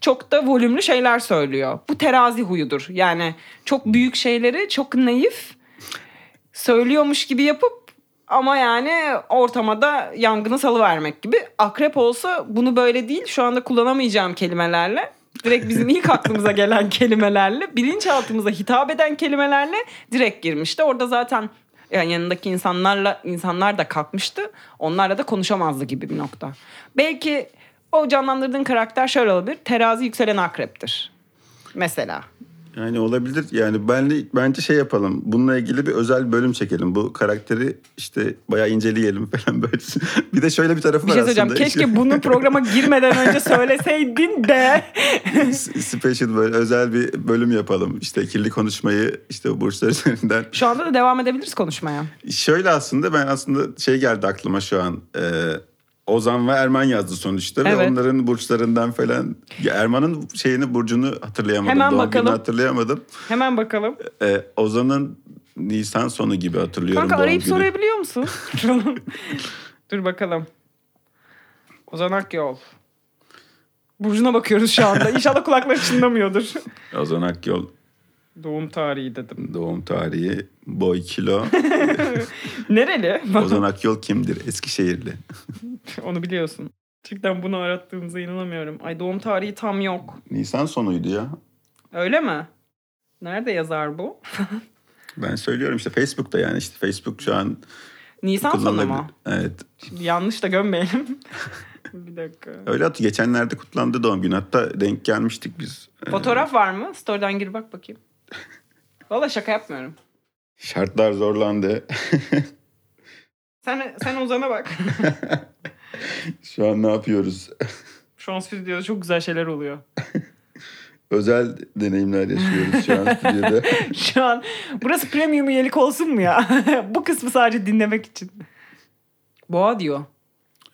S1: çok da volümlü şeyler söylüyor. Bu terazi huyudur. Yani çok büyük şeyleri çok naif söylüyormuş gibi yapıp ama yani ortama da yangını salıvermek gibi. Akrep olsa bunu böyle değil şu anda kullanamayacağım kelimelerle direkt bizim ilk aklımıza gelen kelimelerle bilinçaltımıza hitap eden kelimelerle direkt girmişti. Orada zaten yani yanındaki insanlarla insanlar da kalkmıştı. Onlarla da konuşamazdı gibi bir nokta. Belki o canlandırdığın karakter şöyle olabilir. Terazi yükselen akreptir. Mesela.
S2: Yani olabilir. Yani ben de, bence şey yapalım. Bununla ilgili bir özel bölüm çekelim. Bu karakteri işte bayağı inceleyelim falan böyle. bir de şöyle bir tarafı
S1: bir
S2: var
S1: şey aslında. Keşke bunu programa girmeden önce söyleseydin de.
S2: Special böyle özel bir bölüm yapalım. İşte kirli konuşmayı işte burçlar üzerinden.
S1: Şu anda da devam edebiliriz konuşmaya.
S2: Şöyle aslında ben aslında şey geldi aklıma şu an. Ee, Ozan ve Erman yazdı sonuçta evet. ve onların burçlarından falan. Erman'ın şeyini burcunu hatırlayamadım. Hemen Doğum bakalım. hatırlayamadım.
S1: Hemen bakalım.
S2: Ee, Ozan'ın Nisan sonu gibi hatırlıyorum.
S1: Kanka arayıp günü. sorabiliyor musun? Dur bakalım. Ozan Akyol. Burcuna bakıyoruz şu anda. İnşallah kulakları çınlamıyordur.
S2: Ozan Akyol.
S1: Doğum tarihi dedim.
S2: Doğum tarihi, boy, kilo.
S1: Nereli?
S2: Ozan Akyol kimdir? Eskişehirli.
S1: Onu biliyorsun. Gerçekten bunu arattığımıza inanamıyorum. Ay doğum tarihi tam yok.
S2: Nisan sonuydu ya.
S1: Öyle mi? Nerede yazar bu?
S2: ben söylüyorum işte Facebook'ta yani işte Facebook şu an
S1: Nisan sonu mu?
S2: Evet.
S1: Şimdi yanlış da gömmeyelim. bir dakika.
S2: Öyle hatı geçenlerde kutlandı doğum günü. Hatta denk gelmiştik biz.
S1: Fotoğraf var mı? Story'den gir bak bakayım. Valla şaka yapmıyorum.
S2: Şartlar zorlandı.
S1: sen sen Ozan'a bak.
S2: Şu an ne yapıyoruz?
S1: Şu an stüdyoda çok güzel şeyler oluyor.
S2: Özel deneyimler yaşıyoruz şu an stüdyoda.
S1: şu an burası premium üyelik olsun mu ya? Bu kısmı sadece dinlemek için. Boğa diyor.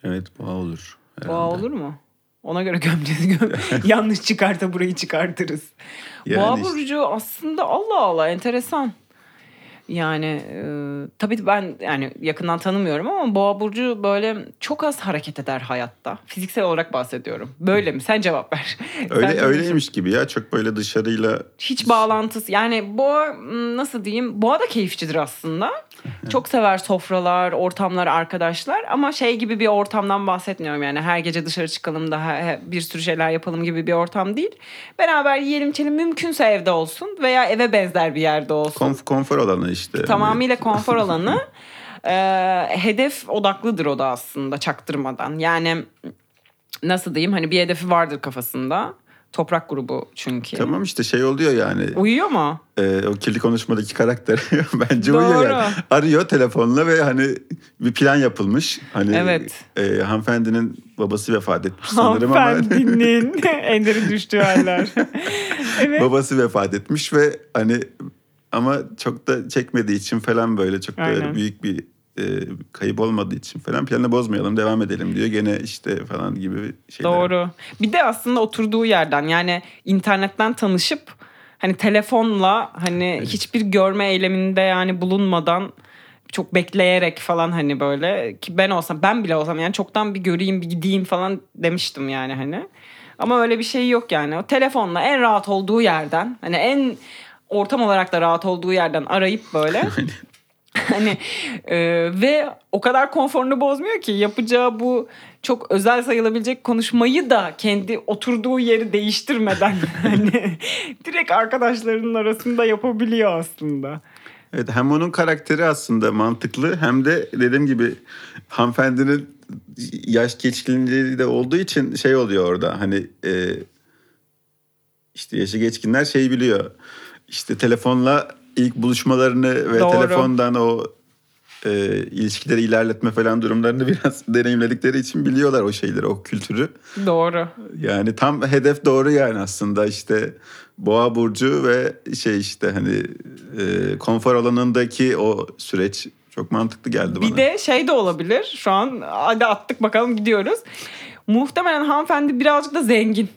S2: Evet boğa olur.
S1: Herhalde. Boğa olur mu? Ona göre gömeceğiz. Göm Yanlış çıkarta burayı çıkartırız. Yani Boğa burcu aslında Allah Allah enteresan. Yani e, tabii ben yani yakından tanımıyorum ama Boğa burcu böyle çok az hareket eder hayatta. Fiziksel olarak bahsediyorum. Böyle mi? Sen cevap ver.
S2: Öyle Sen öyleymiş gibi ya. Çok böyle dışarıyla
S1: hiç bağlantısı. Yani Boğa nasıl diyeyim? Boğa da keyifçidir aslında. Çok sever sofralar, ortamlar, arkadaşlar ama şey gibi bir ortamdan bahsetmiyorum yani her gece dışarı çıkalım da bir sürü şeyler yapalım gibi bir ortam değil. Beraber yiyelim içelim mümkünse evde olsun veya eve benzer bir yerde olsun.
S2: Konf konfor alanı işte.
S1: Tamamıyla konfor alanı. ee, hedef odaklıdır o da aslında çaktırmadan. Yani nasıl diyeyim hani bir hedefi vardır kafasında. Toprak grubu çünkü.
S2: Tamam işte şey oluyor yani.
S1: Uyuyor mu?
S2: E, o kirli konuşmadaki karakter bence Doğru. uyuyor yani. Arıyor telefonla ve hani bir plan yapılmış. Hani evet. e, hanımefendinin babası vefat etmiş sanırım
S1: ama. Hanımefendinin Ender'in düştüğü haller.
S2: evet. Babası vefat etmiş ve hani ama çok da çekmediği için falan böyle çok da büyük bir e, kayıp olmadığı için falan planı bozmayalım devam edelim diyor. Gene işte falan gibi şeyler.
S1: Doğru. Bir de aslında oturduğu yerden yani internetten tanışıp hani telefonla hani evet. hiçbir görme eyleminde yani bulunmadan çok bekleyerek falan hani böyle ki ben olsam ben bile olsam yani çoktan bir göreyim bir gideyim falan demiştim yani hani. Ama öyle bir şey yok yani. O telefonla en rahat olduğu yerden hani en ortam olarak da rahat olduğu yerden arayıp böyle hani e, ve o kadar konforunu bozmuyor ki yapacağı bu çok özel sayılabilecek konuşmayı da kendi oturduğu yeri değiştirmeden hani direkt arkadaşlarının arasında yapabiliyor aslında.
S2: Evet hem onun karakteri aslında mantıklı hem de dediğim gibi hanımefendinin yaş geçkinliği de olduğu için şey oluyor orada hani e, işte yaşı geçkinler şey biliyor. İşte telefonla ilk buluşmalarını ve Doğru. telefondan o e, ilişkileri ilerletme falan durumlarını biraz deneyimledikleri için biliyorlar o şeyleri, o kültürü.
S1: Doğru.
S2: Yani tam hedef doğru yani aslında işte Boğa burcu ve şey işte hani e, konfor alanındaki o süreç çok mantıklı geldi bana.
S1: Bir de şey de olabilir. Şu an hadi attık bakalım gidiyoruz. muhtemelen hanımefendi birazcık da zengin.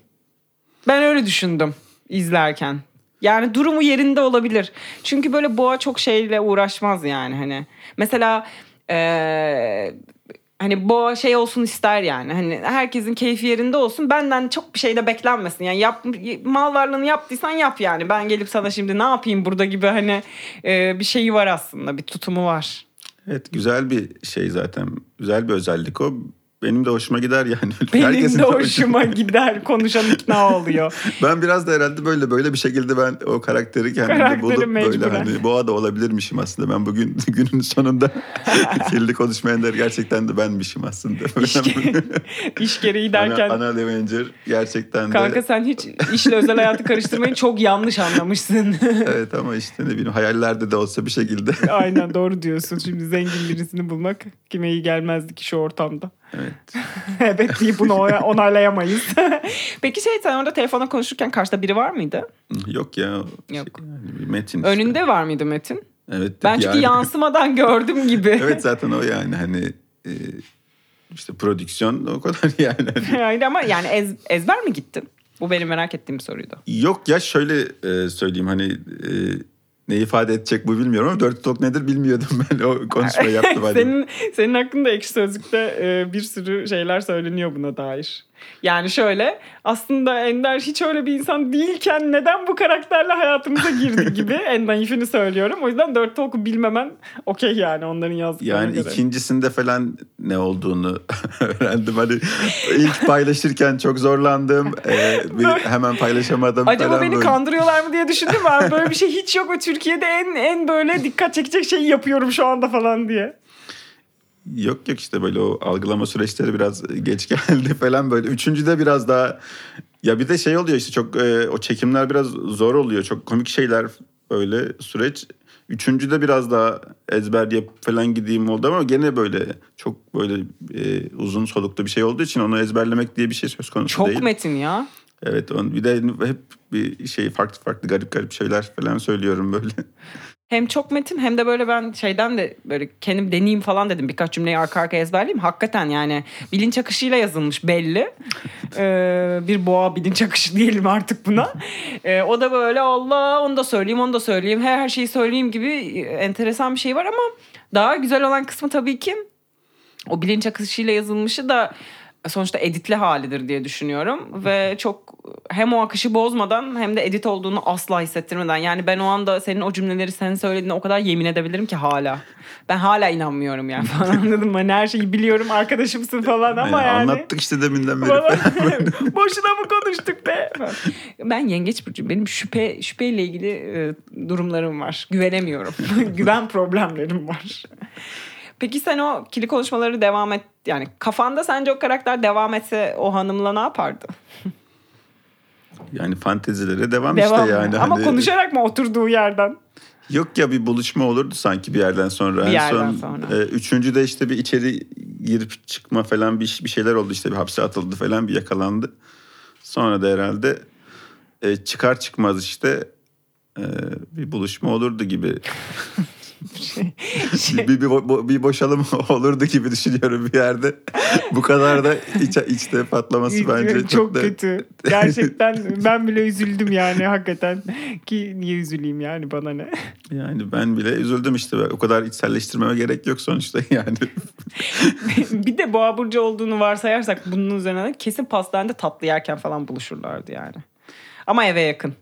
S1: Ben öyle düşündüm izlerken. Yani durumu yerinde olabilir. Çünkü böyle boğa çok şeyle uğraşmaz yani hani. Mesela ee, hani boğa şey olsun ister yani. Hani herkesin keyfi yerinde olsun. Benden çok bir şey de beklenmesin. Yani yap, mal varlığını yaptıysan yap yani. Ben gelip sana şimdi ne yapayım burada gibi hani e, bir şeyi var aslında. Bir tutumu var.
S2: Evet güzel bir şey zaten. Güzel bir özellik o. Benim de hoşuma gider yani.
S1: Benim Herkesin de hoşuma gider. Konuşan ikna oluyor.
S2: ben biraz da herhalde böyle böyle bir şekilde ben o karakteri kendimde bulup mecburen. böyle hani boğa da olabilirmişim aslında. Ben bugün günün sonunda kirli konuşmayanlar gerçekten de benmişim aslında.
S1: İş, iş gereği derken.
S2: Ana, ana Avenger gerçekten
S1: de. Kanka sen hiç işle özel hayatı karıştırmayı çok yanlış anlamışsın.
S2: evet ama işte ne bileyim hayallerde de olsa bir şekilde.
S1: Aynen doğru diyorsun. Şimdi zengin birisini bulmak kime iyi gelmezdi ki şu ortamda.
S2: Evet.
S1: evet deyip bunu onaylayamayız. Peki şey sen orada telefonla konuşurken karşıda biri var mıydı?
S2: Yok ya.
S1: Yok. Şey,
S2: yani Metin
S1: işte. Önünde var mıydı Metin?
S2: Evet.
S1: Ben çünkü yani. yansımadan gördüm gibi.
S2: evet zaten o yani hani e, işte prodüksiyon o kadar yani.
S1: yani ama yani ez, ezber mi gittin? Bu benim merak ettiğim soruydu.
S2: Yok ya şöyle e, söyleyeyim hani e, ne ifade edecek bu bilmiyorum ama dört tok nedir bilmiyordum ben o konuşmayı yaptım.
S1: senin, senin hakkında ekşi sözlükte e, bir sürü şeyler söyleniyor buna dair. Yani şöyle aslında Ender hiç öyle bir insan değilken neden bu karakterle hayatımıza girdi gibi en naifini söylüyorum. O yüzden dört toku bilmemen okey yani onların yazdıklarına
S2: Yani göre. ikincisinde falan ne olduğunu öğrendim. Hani ilk paylaşırken çok zorlandım. Ee, bir, hemen paylaşamadım.
S1: Acaba
S2: falan
S1: beni böyle. kandırıyorlar mı diye düşündüm ben. Böyle bir şey hiç yok. Türkiye'de en en böyle dikkat çekecek şeyi yapıyorum şu anda falan diye.
S2: Yok yok işte böyle o algılama süreçleri biraz geç geldi falan böyle. Üçüncüde biraz daha ya bir de şey oluyor işte çok e, o çekimler biraz zor oluyor. Çok komik şeyler böyle süreç. Üçüncüde biraz daha ezber yap falan gideyim oldu ama gene böyle çok böyle e, uzun soluklu bir şey olduğu için onu ezberlemek diye bir şey söz konusu
S1: çok
S2: değil.
S1: Çok metin ya.
S2: Evet on, bir de hep bir şey farklı farklı garip garip şeyler falan söylüyorum böyle.
S1: Hem çok metin hem de böyle ben şeyden de böyle kendim deneyeyim falan dedim. Birkaç cümleyi arka arkaya ezberleyeyim. Hakikaten yani bilinç akışıyla yazılmış belli. Ee, bir boğa bilinç akışı diyelim artık buna. Ee, o da böyle Allah onu da söyleyeyim onu da söyleyeyim. Her, her şeyi söyleyeyim gibi enteresan bir şey var ama daha güzel olan kısmı tabii ki o bilinç akışıyla yazılmışı da sonuçta editli halidir diye düşünüyorum ve çok hem o akışı bozmadan hem de edit olduğunu asla hissettirmeden yani ben o anda senin o cümleleri sen söylediğine o kadar yemin edebilirim ki hala. Ben hala inanmıyorum yani falan anladın mı? Hani her şeyi biliyorum arkadaşımsın falan ama yani. yani
S2: anlattık işte deminden beri.
S1: Boşuna mı konuştuk be? Ben yengeç burcu benim şüphe şüpheyle ilgili e, durumlarım var. Güvenemiyorum. Güven problemlerim var. Peki sen o kili konuşmaları devam et yani kafanda sence o karakter devam etse o hanımla ne yapardı?
S2: Yani fantezilere devam, devam işte yani.
S1: Ama hani... konuşarak mı oturduğu yerden?
S2: Yok ya bir buluşma olurdu sanki bir yerden sonra.
S1: Bir yerden son, sonra.
S2: E, üçüncü de işte bir içeri girip çıkma falan bir, bir şeyler oldu işte bir hapse atıldı falan bir yakalandı. Sonra da herhalde e, çıkar çıkmaz işte e, bir buluşma olurdu gibi. şey, şey. Bir, bir, bir boşalım olurdu gibi düşünüyorum bir yerde. Bu kadar da iç, içte patlaması bence çok,
S1: çok
S2: da...
S1: kötü. Gerçekten ben bile üzüldüm yani hakikaten. Ki niye üzüleyim yani bana ne?
S2: Yani ben bile üzüldüm işte. O kadar içselleştirmeme gerek yok sonuçta yani.
S1: bir de boğa burcu olduğunu varsayarsak bunun üzerine kesin pastanede tatlı yerken falan buluşurlardı yani. Ama eve yakın.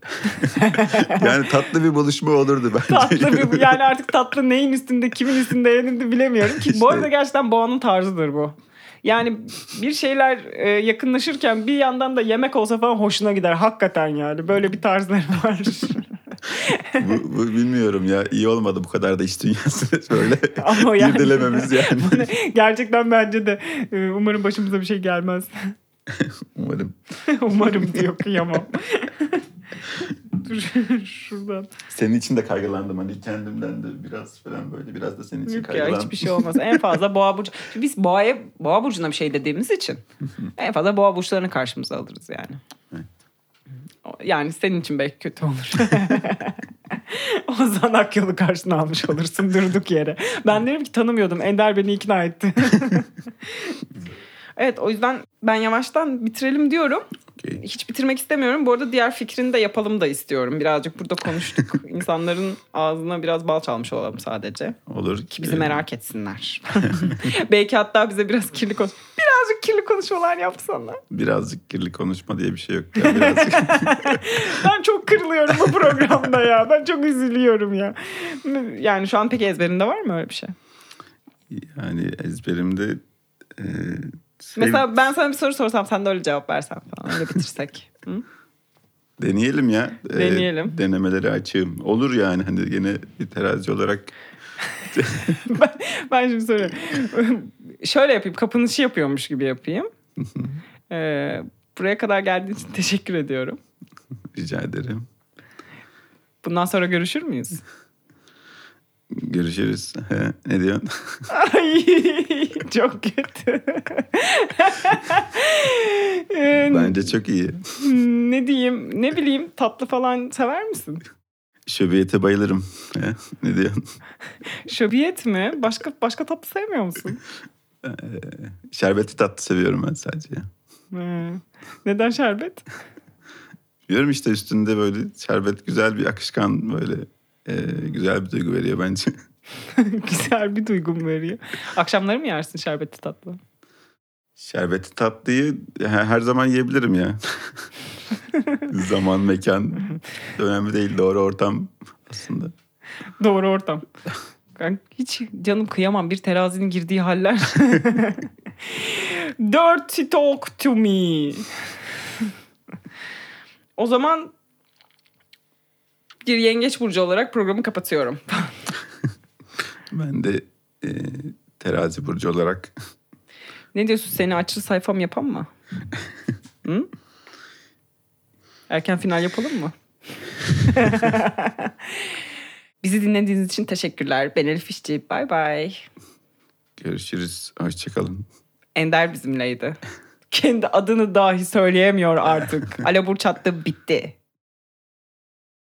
S2: yani tatlı bir buluşma olurdu bence.
S1: Tatlı bir yani artık tatlı neyin üstünde kimin üstünde yenildi bilemiyorum. Ki işte. bu arada gerçekten Boğa'nın tarzıdır bu. Yani bir şeyler e, yakınlaşırken bir yandan da yemek olsa falan hoşuna gider. Hakikaten yani böyle bir tarzları var.
S2: bu, bu bilmiyorum ya iyi olmadı bu kadar da iş dünyası böyle yani, irdelememiz yani.
S1: gerçekten bence de e, umarım başımıza bir şey gelmez.
S2: Umarım.
S1: Umarım diyor kıyamam. Dur şuradan.
S2: Senin için de kaygılandım hani kendimden de biraz falan böyle biraz da senin için
S1: Yok
S2: kaygılandım.
S1: ya hiçbir şey olmaz. En fazla boğa burcu. Biz boğaya boğa burcuna bir şey dediğimiz için en fazla boğa burçlarını karşımıza alırız yani. Yani senin için belki kötü olur. o zaman Akyol'u karşına almış olursun durduk yere. Ben derim ki tanımıyordum. Ender beni ikna etti. Evet o yüzden ben yavaştan bitirelim diyorum. Okay. Hiç bitirmek istemiyorum. Bu arada diğer fikrini de yapalım da istiyorum. Birazcık burada konuştuk. İnsanların ağzına biraz bal çalmış olalım sadece.
S2: Olur.
S1: Ki bizi merak etsinler. Belki hatta bize biraz kirli konuş. Birazcık kirli konuşmalar yapsana.
S2: Birazcık kirli konuşma diye bir şey yok. Ya, birazcık...
S1: ben çok kırılıyorum bu programda ya. Ben çok üzülüyorum ya. Yani şu an peki ezberinde var mı öyle bir şey?
S2: Yani ezberimde e.
S1: Mesela ben sana bir soru sorsam sen de öyle cevap versen falan öyle bitirsek. Hı?
S2: Deneyelim ya.
S1: Ee, Deneyelim.
S2: Ee, denemeleri açığım. Olur yani hani yine bir terazi olarak.
S1: ben, ben şimdi soruyorum. Şöyle yapayım kapanışı yapıyormuş gibi yapayım. ee, buraya kadar geldiğin için teşekkür ediyorum.
S2: Rica ederim.
S1: Bundan sonra görüşür müyüz?
S2: Görüşürüz. ne diyorsun?
S1: Ay çok kötü.
S2: Bence çok iyi.
S1: Ne diyeyim? Ne bileyim tatlı falan sever misin?
S2: Şöbiyete bayılırım. ne diyorsun?
S1: Şöbiyet mi? Başka başka tatlı sevmiyor musun?
S2: Ee, şerbetli tatlı seviyorum ben sadece.
S1: Neden şerbet?
S2: Biliyorum işte üstünde böyle şerbet güzel bir akışkan böyle e, güzel bir duygu veriyor bence.
S1: güzel bir duygu veriyor? Akşamları mı yersin şerbetli tatlı?
S2: Şerbetli tatlıyı her zaman yiyebilirim ya. zaman, mekan önemli değil. Doğru ortam aslında.
S1: Doğru ortam. Hiç canım kıyamam bir terazinin girdiği haller. Dirty talk to me. o zaman bir yengeç burcu olarak programı kapatıyorum.
S2: ben de e, terazi burcu olarak.
S1: Ne diyorsun seni açılı sayfam yapan mı? Hı? Erken final yapalım mı? Bizi dinlediğiniz için teşekkürler. Ben Elif İşçi. Bay bay.
S2: Görüşürüz. Hoşçakalın.
S1: Ender bizimleydi. Kendi adını dahi söyleyemiyor artık. Alabur çattı bitti.